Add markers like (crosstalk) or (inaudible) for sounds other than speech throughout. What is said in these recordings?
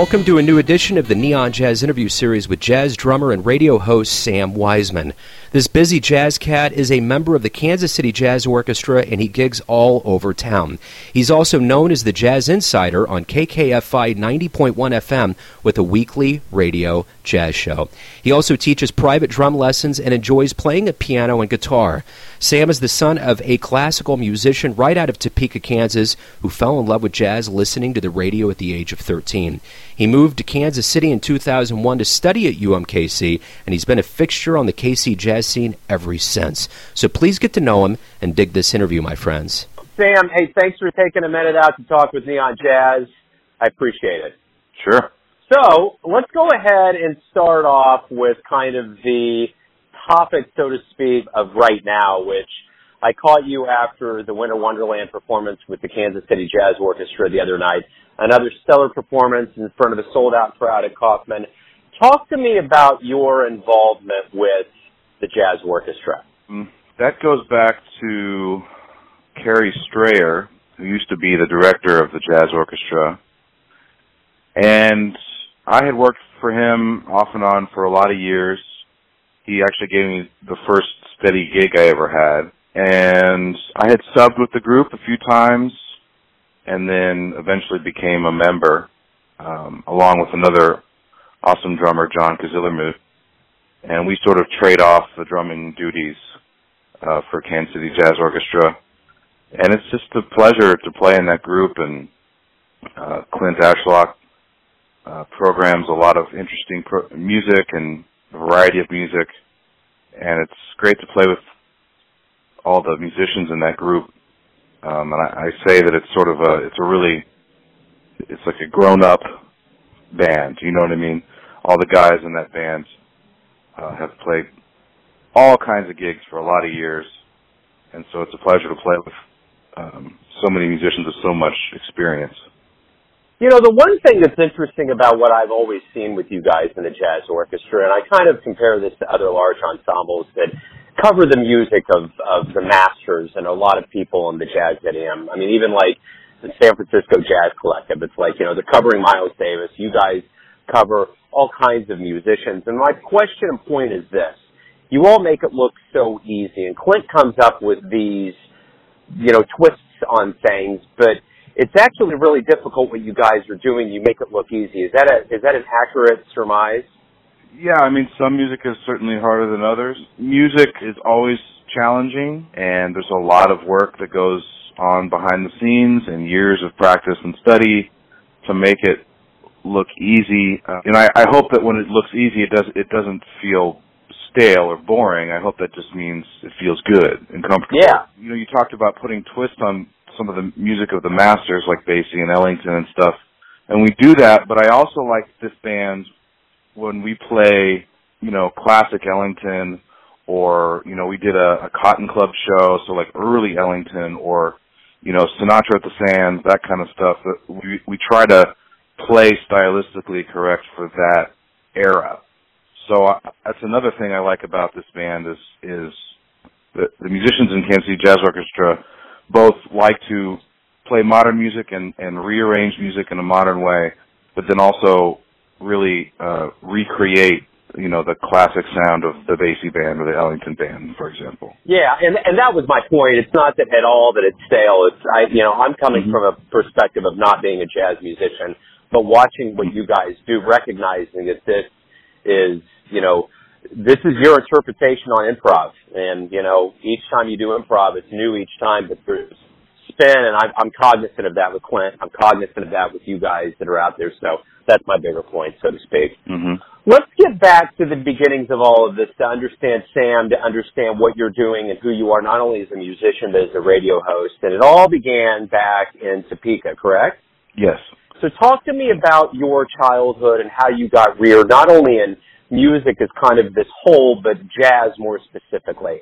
Welcome to a new edition of the Neon Jazz interview series with jazz drummer and radio host Sam Wisman. This busy jazz cat is a member of the Kansas City Jazz Orchestra and he gigs all over town. He's also known as the Jazz Insider on KKFI 90.1 FM with a weekly radio jazz show. He also teaches private drum lessons and enjoys playing a piano and guitar. Sam is the son of a classical musician right out of Topeka, Kansas, who fell in love with jazz listening to the radio at the age of 13. He moved to Kansas City in 2001 to study at UMKC, and he's been a fixture on the KC jazz scene ever since. So please get to know him and dig this interview, my friends. Sam, hey, thanks for taking a minute out to talk with Neon Jazz. I appreciate it. Sure. So let's go ahead and start off with kind of the topic, so to speak, of right now, which I caught you after the Winter Wonderland performance with the Kansas City Jazz Orchestra the other night another stellar performance in front of a sold out crowd at Kauffman. Talk to me about your involvement with the Jazz Orchestra. Mm, that goes back to Kerry Strayer, who used to be the director of the Jazz Orchestra. And I had worked for him off and on for a lot of years. He actually gave me the first steady gig I ever had. And I had subbed with the group a few times and then eventually became a member, um, along with another awesome drummer, John Kizilarmut. And we sort of trade off the drumming duties uh, for Kansas City Jazz Orchestra. And it's just a pleasure to play in that group. And uh, Clint Ashlock uh, programs a lot of interesting pro- music and a variety of music. And it's great to play with all the musicians in that group um, and I, I say that it's sort of a, it's a really, it's like a grown up band. You know what I mean? All the guys in that band uh, have played all kinds of gigs for a lot of years, and so it's a pleasure to play with um, so many musicians with so much experience. You know, the one thing that's interesting about what I've always seen with you guys in the jazz orchestra, and I kind of compare this to other large ensembles that cover the music of of the masters and a lot of people in the jazz idiom. I mean, even like the San Francisco Jazz Collective, it's like you know they're covering Miles Davis. You guys cover all kinds of musicians, and my question and point is this: you all make it look so easy, and Clint comes up with these you know twists on things, but it's actually really difficult what you guys are doing. You make it look easy. Is that a is that an accurate surmise? Yeah, I mean, some music is certainly harder than others. Music is always challenging, and there's a lot of work that goes on behind the scenes and years of practice and study to make it look easy. Uh, and I, I hope that when it looks easy, it does it doesn't feel stale or boring. I hope that just means it feels good and comfortable. Yeah. You know, you talked about putting twists on some of the music of the masters like Basie and Ellington and stuff. And we do that, but I also like this band when we play, you know, classic Ellington or, you know, we did a, a Cotton Club show, so like early Ellington or, you know, Sinatra at the Sands, that kind of stuff. We, we try to play stylistically correct for that era. So I, that's another thing I like about this band is, is the, the musicians in Kansas City Jazz Orchestra both like to play modern music and, and rearrange music in a modern way, but then also really uh, recreate you know the classic sound of the Basie band or the Ellington band, for example. Yeah, and and that was my point. It's not that at all that it's stale. It's I you know I'm coming mm-hmm. from a perspective of not being a jazz musician, but watching what you guys do, recognizing that this is you know this is your interpretation on improv, and you know each time you do improv, it's new each time, but there's spin, and I'm, I'm cognizant of that with Clint. I'm cognizant of that with you guys that are out there. So that's my bigger point, so to speak. Mm-hmm. Let's get back to the beginnings of all of this to understand Sam, to understand what you're doing and who you are, not only as a musician, but as a radio host. And it all began back in Topeka, correct? Yes. So talk to me about your childhood and how you got reared, not only in music as kind of this whole, but jazz more specifically.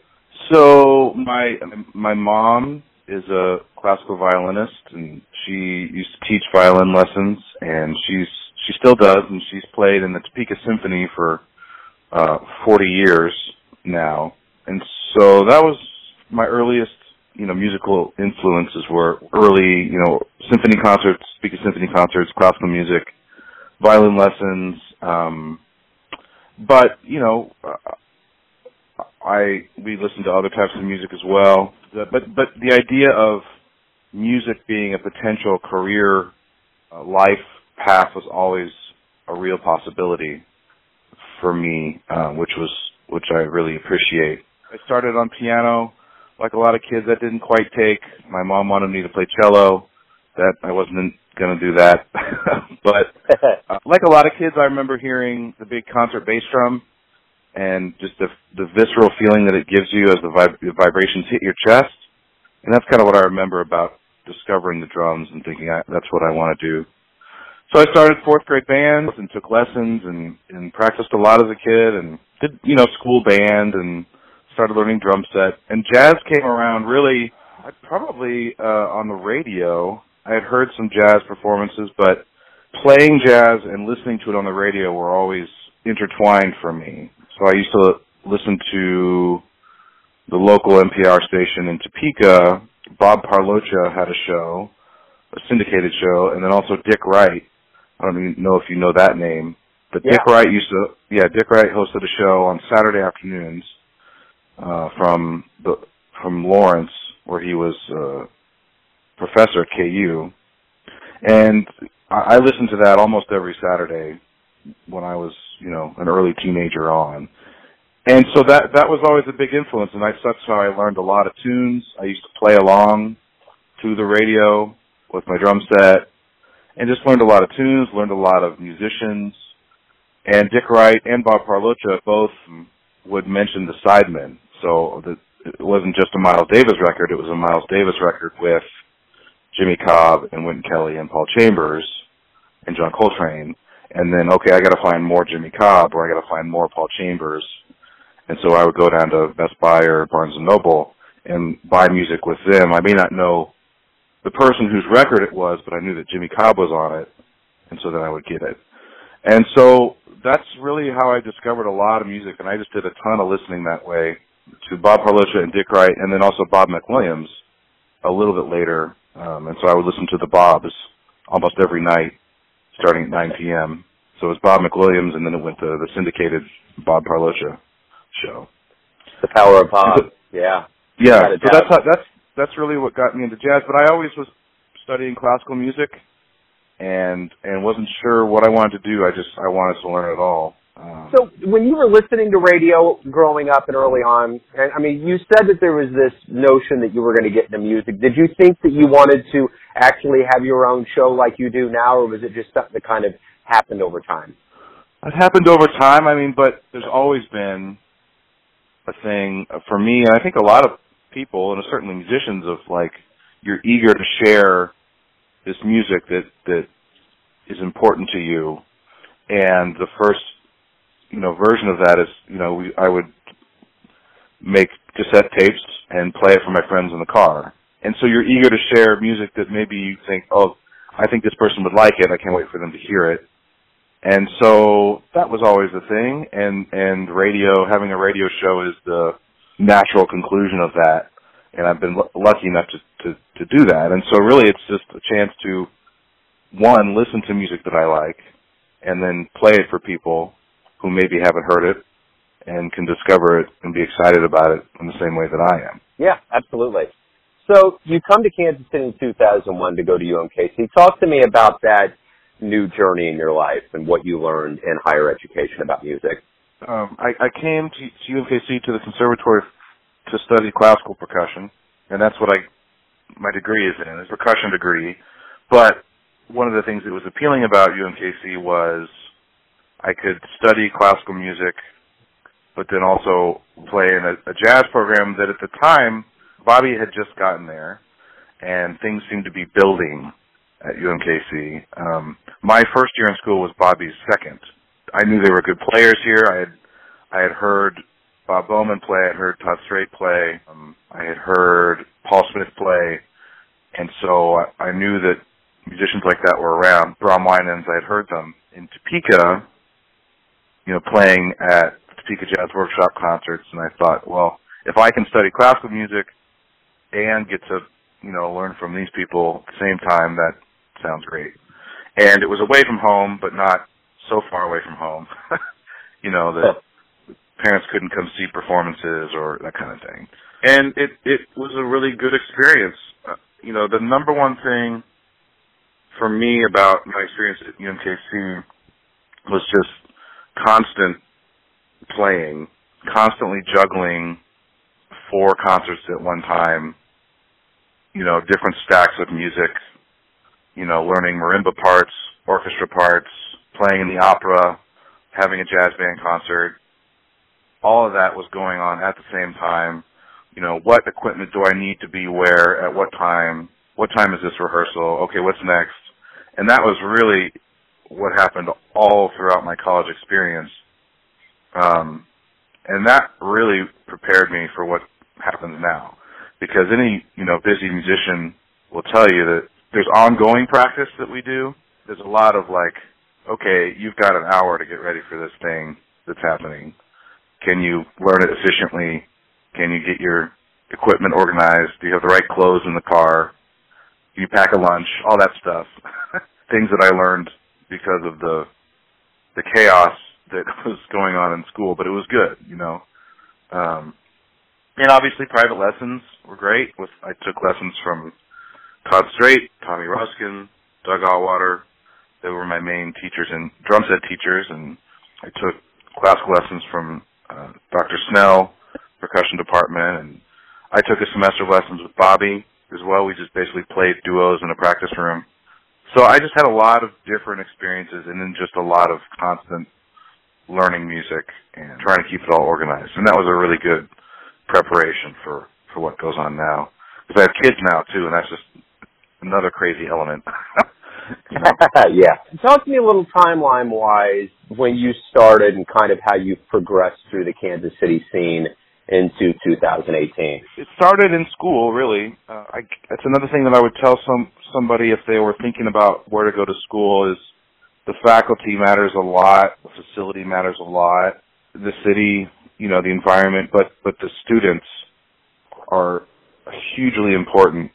So my my mom is a classical violinist and she used to teach violin lessons and she's she still does, and she's played in the Topeka Symphony for uh, 40 years now. And so that was my earliest, you know, musical influences were early, you know, symphony concerts, Topeka Symphony concerts, classical music. violin lessons. Um, but you know, I we listen to other types of music as well. But but the idea of music being a potential career uh, life path was always a real possibility for me, uh, which was which I really appreciate. I started on piano, like a lot of kids. That didn't quite take. My mom wanted me to play cello. That I wasn't going to do that. (laughs) but (laughs) uh, like a lot of kids, I remember hearing the big concert bass drum and just the the visceral feeling that it gives you as the, vib- the vibrations hit your chest. And that's kind of what I remember about discovering the drums and thinking I, that's what I want to do. So I started fourth grade bands and took lessons and, and practiced a lot as a kid and did, you know, school band and started learning drum set. And jazz came around really, I probably, uh, on the radio. I had heard some jazz performances, but playing jazz and listening to it on the radio were always intertwined for me. So I used to listen to the local NPR station in Topeka. Bob Parlocha had a show, a syndicated show, and then also Dick Wright I don't even know if you know that name, but yeah. Dick Wright used to, yeah, Dick Wright hosted a show on Saturday afternoons, uh, from the, from Lawrence, where he was, uh, professor at KU. And I, I listened to that almost every Saturday when I was, you know, an early teenager on. And so that, that was always a big influence and I, that's how I learned a lot of tunes. I used to play along to the radio with my drum set and just learned a lot of tunes, learned a lot of musicians. And Dick Wright and Bob Parlocha both would mention the sidemen. So the, it wasn't just a Miles Davis record, it was a Miles Davis record with Jimmy Cobb and Wynton Kelly and Paul Chambers and John Coltrane. And then, okay, I gotta find more Jimmy Cobb or I gotta find more Paul Chambers. And so I would go down to Best Buy or Barnes and Noble and buy music with them. I may not know the person whose record it was, but I knew that Jimmy Cobb was on it, and so then I would get it. And so that's really how I discovered a lot of music, and I just did a ton of listening that way to Bob Parlocha and Dick Wright, and then also Bob McWilliams a little bit later. Um, and so I would listen to the Bobs almost every night, starting at 9 p.m. So it was Bob McWilliams, and then it went to the syndicated Bob Parlocha show. The Power of Bob. yeah. Yeah. So that's how, that's that's really what got me into jazz. But I always was studying classical music, and and wasn't sure what I wanted to do. I just I wanted to learn it all. Um, so when you were listening to radio growing up and early on, and I mean, you said that there was this notion that you were going to get into music. Did you think that you wanted to actually have your own show like you do now, or was it just something that kind of happened over time? It happened over time. I mean, but there's always been a thing for me, and I think a lot of people and certainly musicians of like you're eager to share this music that that is important to you and the first you know version of that is you know we, I would make cassette tapes and play it for my friends in the car and so you're eager to share music that maybe you think oh I think this person would like it I can't wait for them to hear it and so that was always the thing and and radio having a radio show is the natural conclusion of that. And I've been l- lucky enough to, to, to do that. And so really it's just a chance to, one, listen to music that I like, and then play it for people who maybe haven't heard it and can discover it and be excited about it in the same way that I am. Yeah, absolutely. So you come to Kansas City in 2001 to go to UMKC. Talk to me about that new journey in your life and what you learned in higher education about music um, I, I came to, to UMKC to the conservatory to study classical percussion, and that's what I my degree is in, is a percussion degree. But one of the things that was appealing about UMKC was I could study classical music, but then also play in a, a jazz program that at the time Bobby had just gotten there, and things seemed to be building at UMKC. Um, my first year in school was Bobby's second I knew they were good players here. I had I had heard Bob Bowman play. I had heard Todd Strait play. Um, I had heard Paul Smith play, and so I, I knew that musicians like that were around. Bram Wijnands, I had heard them in Topeka, you know, playing at Topeka Jazz Workshop concerts, and I thought, well, if I can study classical music and get to, you know, learn from these people at the same time, that sounds great. and it was away from home, but not so far away from home. (laughs) you know that parents couldn't come see performances or that kind of thing. And it it was a really good experience. Uh, you know, the number one thing for me about my experience at UMKC was just constant playing, constantly juggling four concerts at one time, you know, different stacks of music, you know, learning marimba parts, orchestra parts, playing in the opera, having a jazz band concert. All of that was going on at the same time. You know, what equipment do I need to be where at what time? What time is this rehearsal? Okay, what's next? And that was really what happened all throughout my college experience. Um, and that really prepared me for what happens now. Because any, you know, busy musician will tell you that there's ongoing practice that we do. There's a lot of like, okay, you've got an hour to get ready for this thing that's happening. Can you learn it efficiently? Can you get your equipment organized? Do you have the right clothes in the car? Do you pack a lunch? All that stuff. (laughs) Things that I learned because of the the chaos that (laughs) was going on in school, but it was good, you know. Um, and obviously, private lessons were great. With I took lessons from Todd Strait, Tommy Ruskin, Doug Auwaerter. They were my main teachers and drum set teachers, and I took classical lessons from uh, Dr. Snell, percussion department, and I took a semester of lessons with Bobby as well. We just basically played duos in a practice room. So I just had a lot of different experiences and then just a lot of constant learning music and trying to keep it all organized. And that was a really good preparation for, for what goes on now. Because I have kids now too, and that's just another crazy element. (laughs) you know? (laughs) yeah. Talk to me a little timeline wise when you started and kind of how you progressed through the Kansas City scene into 2018? It started in school, really. Uh, I, that's another thing that I would tell some somebody if they were thinking about where to go to school is the faculty matters a lot, the facility matters a lot, the city, you know, the environment, but but the students are hugely important,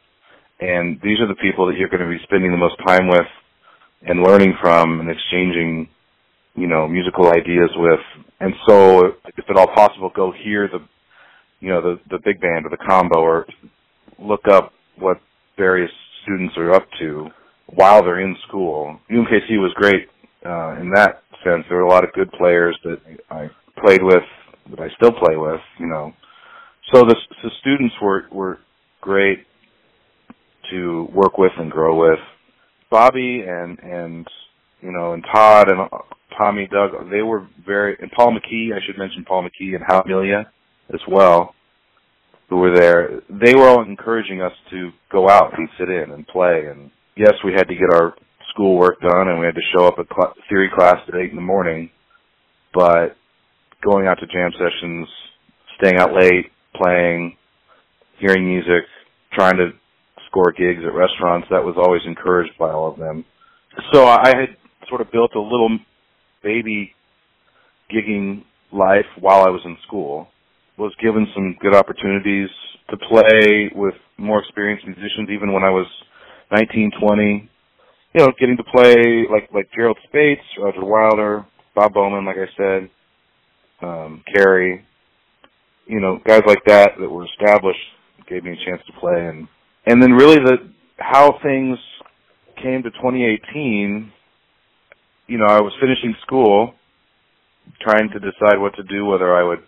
and these are the people that you're going to be spending the most time with and learning from and exchanging you know musical ideas with. And so if at all possible go hear the you know the the big band or the combo or look up what various students are up to while they're in school. UMKC was great uh, in that sense. There were a lot of good players that I played with, that I still play with. You know, so the, the students were were great to work with and grow with. Bobby and and you know and Todd and Tommy Doug they were very and Paul McKee I should mention Paul McKee and Hal Melia as well, who were there, they were all encouraging us to go out and sit in and play. And yes, we had to get our school work done and we had to show up at cl- theory class at 8 in the morning, but going out to jam sessions, staying out late, playing, hearing music, trying to score gigs at restaurants, that was always encouraged by all of them. So I had sort of built a little baby gigging life while I was in school was given some good opportunities to play with more experienced musicians even when I was 19, 20. You know, getting to play like like Gerald Spaits, Roger Wilder, Bob Bowman, like I said, um, Kerry, you know, guys like that that were established gave me a chance to play and and then really the how things came to 2018, you know, I was finishing school, trying to decide what to do, whether I would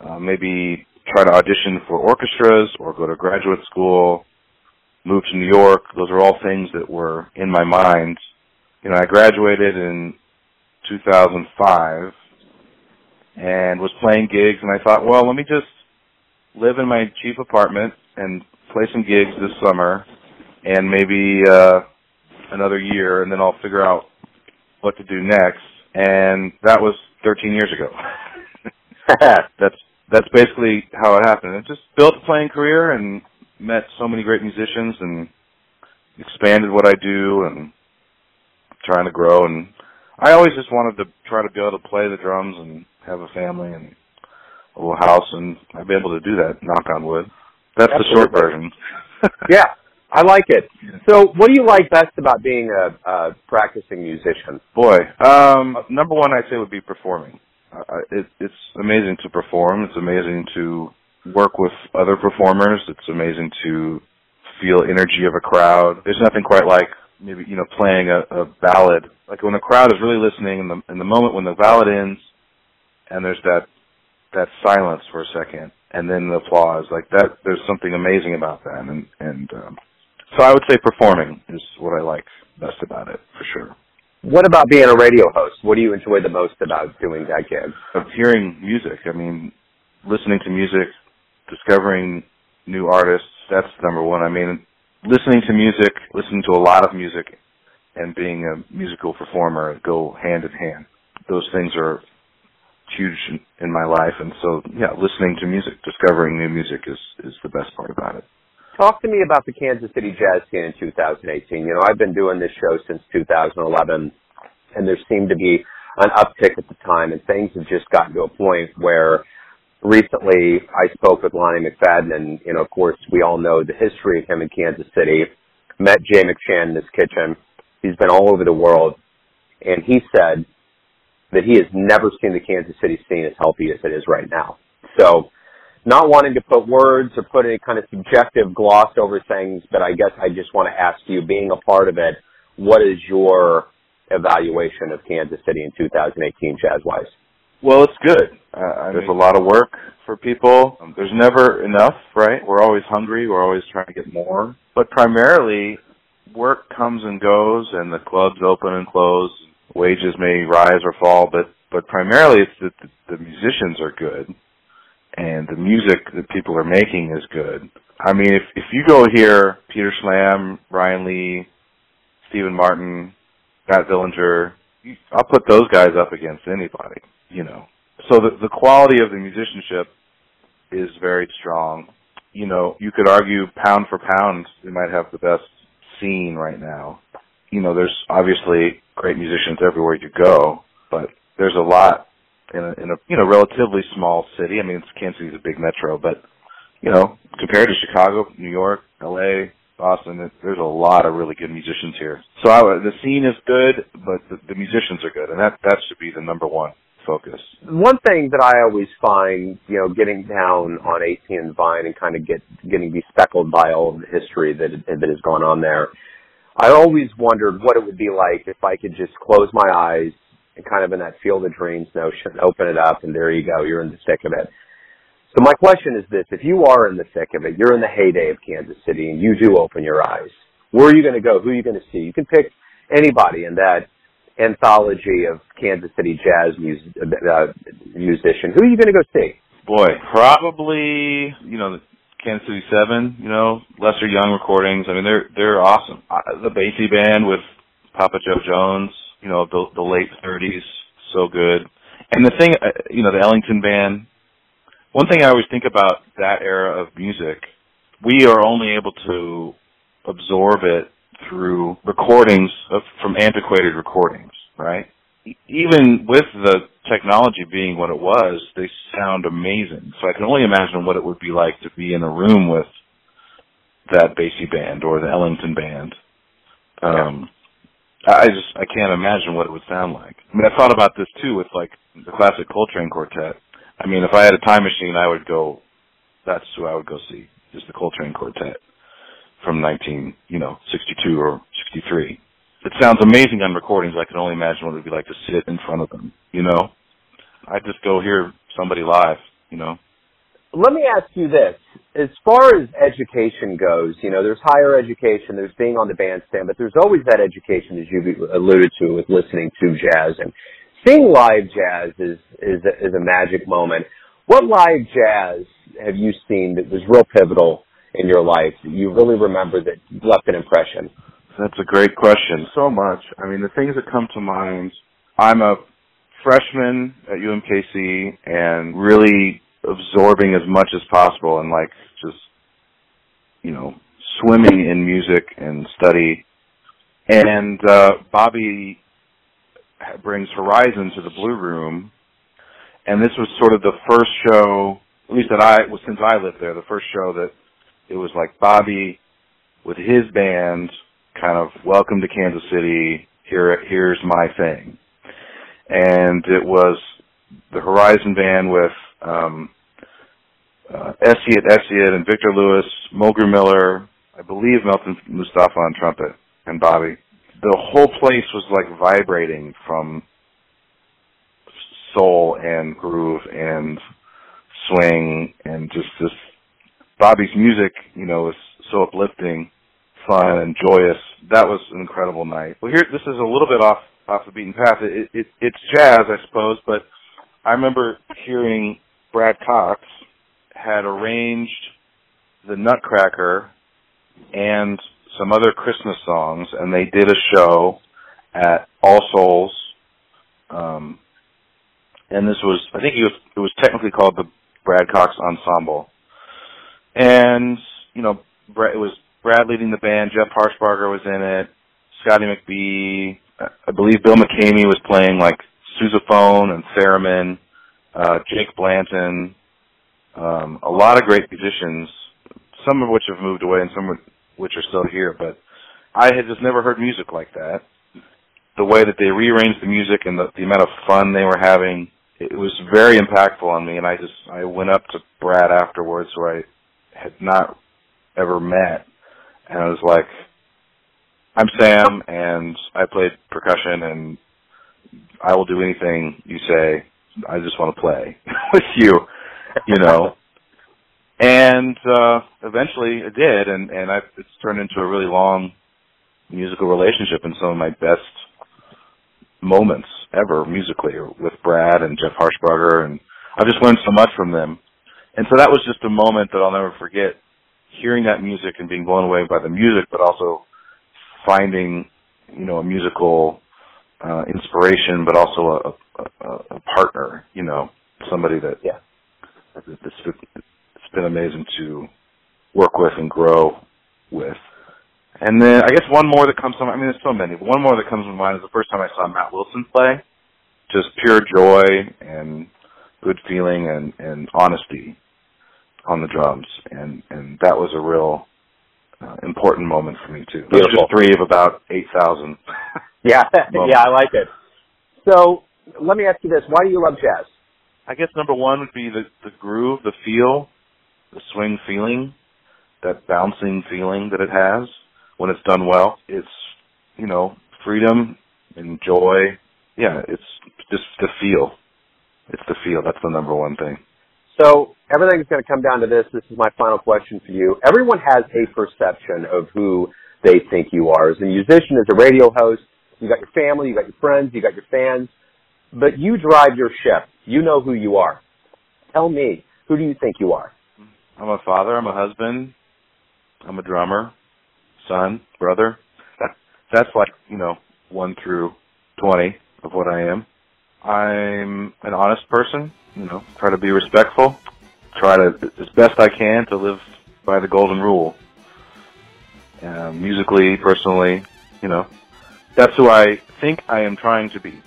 uh, maybe try to audition for orchestras or go to graduate school, move to New York. Those are all things that were in my mind. You know, I graduated in 2005 and was playing gigs and I thought, well, let me just live in my cheap apartment and play some gigs this summer and maybe uh another year and then I'll figure out what to do next. And that was 13 years ago. (laughs) that's that's basically how it happened. It just built a playing career and met so many great musicians and expanded what I do and trying to grow and I always just wanted to try to be able to play the drums and have a family and a little house and I've been able to do that, knock on wood. That's Absolutely. the short version. (laughs) yeah. I like it. So, what do you like best about being a, a practicing musician? Boy, um, number one I'd say would be performing. It, it's amazing to perform. It's amazing to work with other performers. It's amazing to feel energy of a crowd. There's nothing quite like maybe you know playing a, a ballad. Like when the crowd is really listening, in the in the moment when the ballad ends, and there's that that silence for a second, and then the applause. Like that, there's something amazing about that, and and um, so I would say performing is what I like best about it for sure. What about being a radio host? What do you enjoy the most about doing that gig? Of hearing music. I mean, listening to music, discovering new artists. That's number one. I mean, listening to music, listening to a lot of music, and being a musical performer go hand in hand. Those things are huge in, in my life, and so yeah, listening to music, discovering new music is is the best part about it. Talk to me about the Kansas City Jazz scene in 2018. You know, I've been doing this show since 2011, and there seemed to be an uptick at the time, and things have just gotten to a point where recently I spoke with Lonnie McFadden, and you know, of course, we all know the history of him in Kansas City. Met Jay McShann in his kitchen. He's been all over the world, and he said that he has never seen the Kansas City scene as healthy as it is right now. So, not wanting to put words or put any kind of subjective gloss over things, but I guess I just want to ask you, being a part of it, what is your evaluation of Kansas City in 2018 jazz wise? Well, it's good. Uh, there's a lot of work for people. Um, there's never enough, right? We're always hungry. We're always trying to get more. But primarily, work comes and goes, and the clubs open and close. Wages may rise or fall, but but primarily it's that the, the musicians are good, and the music that people are making is good. I mean, if if you go hear Peter Schlamb, Ryan Lee, Stephen Martin, Matt Villinger, I'll put those guys up against anybody you know. So the the quality of the musicianship is very strong. You know, you could argue pound for pound, they might have the best scene right now. You know, there's obviously great musicians everywhere you go, but there's a lot in a, in a you know relatively small city. I mean, it's, Kansas City's a big metro, but you know, compared to Chicago, New York, L.A., Boston, there's a lot of really good musicians here. So I, the scene is good, but the, the musicians are good, and that that should be the number one focus. One thing that I always find, you know, getting down on 18 and Vine and kind of get getting bespeckled by all of the history that that has gone on there. I always wondered what it would be like if I could just close my eyes kind of in that field of dreams notion, open it up, and there you go, you're in the thick of it. So my question is this: If you are in the thick of it, you're in the heyday of Kansas City, and you do open your eyes, where are you going to go? Who are you going to see? You can pick anybody in that anthology of Kansas City jazz mus- uh, musician. Who are you going to go see? Boy, probably you know the Kansas City Seven. You know Lester Young recordings. I mean they're they're awesome. Uh, the Basie Band with Papa Jo Jones. You know the the late '30s, so good. And the thing, uh, you know, the Ellington Band. One thing I always think about that era of music, we are only able to absorb it through recordings of, from antiquated recordings, right? Even with the technology being what it was, they sound amazing. So I can only imagine what it would be like to be in a room with that Basie band or the Ellington band. Um, I just I can't imagine what it would sound like. I mean, I thought about this too with like the classic Coltrane quartet. I mean, if I had a time machine, I would go. That's who I would go see. Is the Coltrane quartet from 19, you know, 62 or 63. It sounds amazing on recordings. I can only imagine what it would be like to sit in front of them, you know? I just go hear somebody live, you know? Let me ask you this. As far as education goes, you know, there's higher education, there's being on the bandstand, but there's always that education, as you alluded to, with listening to jazz. And seeing live jazz is, is, a, is a magic moment. What live jazz have you seen that was real pivotal in your life that you really remember that left an impression? That's a great question. So much. I mean, the things that come to mind, I'm a freshman at UMKC and really absorbing as much as possible and like just, you know, swimming in music and study. And, uh, Bobby brings Horizon to the Blue Room. And this was sort of the first show, at least that I, was since I lived there, the first show that it was like Bobby, with his band, kind of welcome to Kansas City. Here, here's my thing, and it was the Horizon Band with um, uh, Essiet Essiet and Victor Lewis, Mulgrew Miller, I believe Melton Mustafa on trumpet, and Bobby. The whole place was like vibrating from soul and groove and swing and just this Bobby's music, you know, was so uplifting, fun and joyous. That was an incredible night. Well, here, this is a little bit off off the beaten path. It, it, it's jazz, I suppose, but I remember hearing Brad Cox had arranged the Nutcracker and some other Christmas songs, and they did a show at All Souls. Um, and this was, I think it was, it was technically called the Brad Cox Ensemble. And, you know, Brad, it was Brad leading the band, Jeff Harshbarger was in it, Scotty McBee, I believe Bill McKemy was playing like sousaphone and theremin, uh, Jake Blanton, um, a lot of great musicians, some of which have moved away and some of which are still here, but I had just never heard music like that. The way that they rearranged the music and the, the amount of fun they were having, it was very impactful on me and I just, I went up to Brad afterwards where I had not ever met and I was like, I'm Sam and I played percussion and I will do anything you say. I just want to play (laughs) with you, (laughs) you know. and uh eventually it did and and I it's turned into a really long musical relationship and some of my best moments ever musically with Brad and Jeff Harshbarger and I've just learned so much from them. And so that was just a moment that I'll never forget hearing that music and being blown away by the music but also finding you know a musical uh inspiration but also a a, a partner, you know, somebody that yeah. It's, it's been amazing to work with and grow with. And then I guess one more that comes to mind, I mean there's so many, but one more that comes to mind is the first time I saw Matt Wilson play. Just pure joy and good feeling and, and honesty on the drums. And, and that was a real uh, important moment for me too. Those are just three of about 8,000. (laughs) yeah, (laughs) yeah, I like it. So let me ask you this: Why do you love jazz? I guess number one would be the the groove, the feel, the swing feeling, that bouncing feeling that it has when it's done well. It's you know freedom and joy. Yeah, it's just the feel. It's the feel. That's the number one thing. So everything's going to come down to this. This is my final question for you. Everyone has a perception of who they think you are. As a musician, as a radio host, you got your family, you got your friends, you got your fans but you drive your ship. You know who you are. Tell me, who do you think you are? I'm a father. I'm a husband. I'm a drummer, son, brother. That's like, you know, one through 20 of what I am. I'm an honest person, you know, try to be respectful, try to, as best I can, to live by the golden rule. Uh, musically, personally, you know, that's who I think I am trying to be.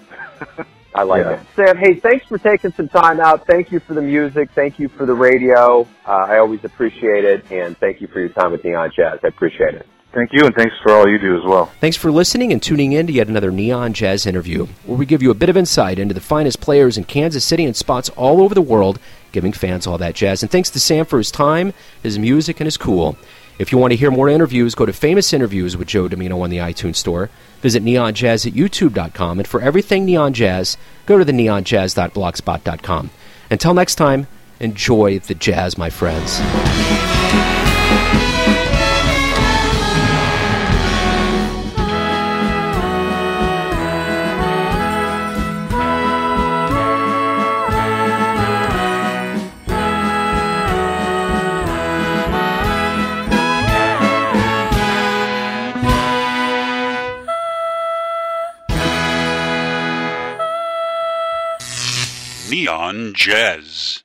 (laughs) I like yeah. it. Sam, hey, thanks for taking some time out. Thank you for the music. Thank you for the radio. Uh, I always appreciate it. And thank you for your time with Neon Jazz. I appreciate it. Thank you, and thanks for all you do as well. Thanks for listening and tuning in to yet another Neon Jazz interview, where we give you a bit of insight into the finest players in Kansas City and spots all over the world, giving fans all that jazz. And thanks to Sam for his time, his music, and his cool. If you want to hear more interviews, go to Famous Interviews with Joe Dimino on the iTunes Store. Visit neonjazz at youtube.com. And for everything Neon Jazz, go to the neonjazz.blogspot.com. Until next time, enjoy the jazz, my friends. Neon Jazz.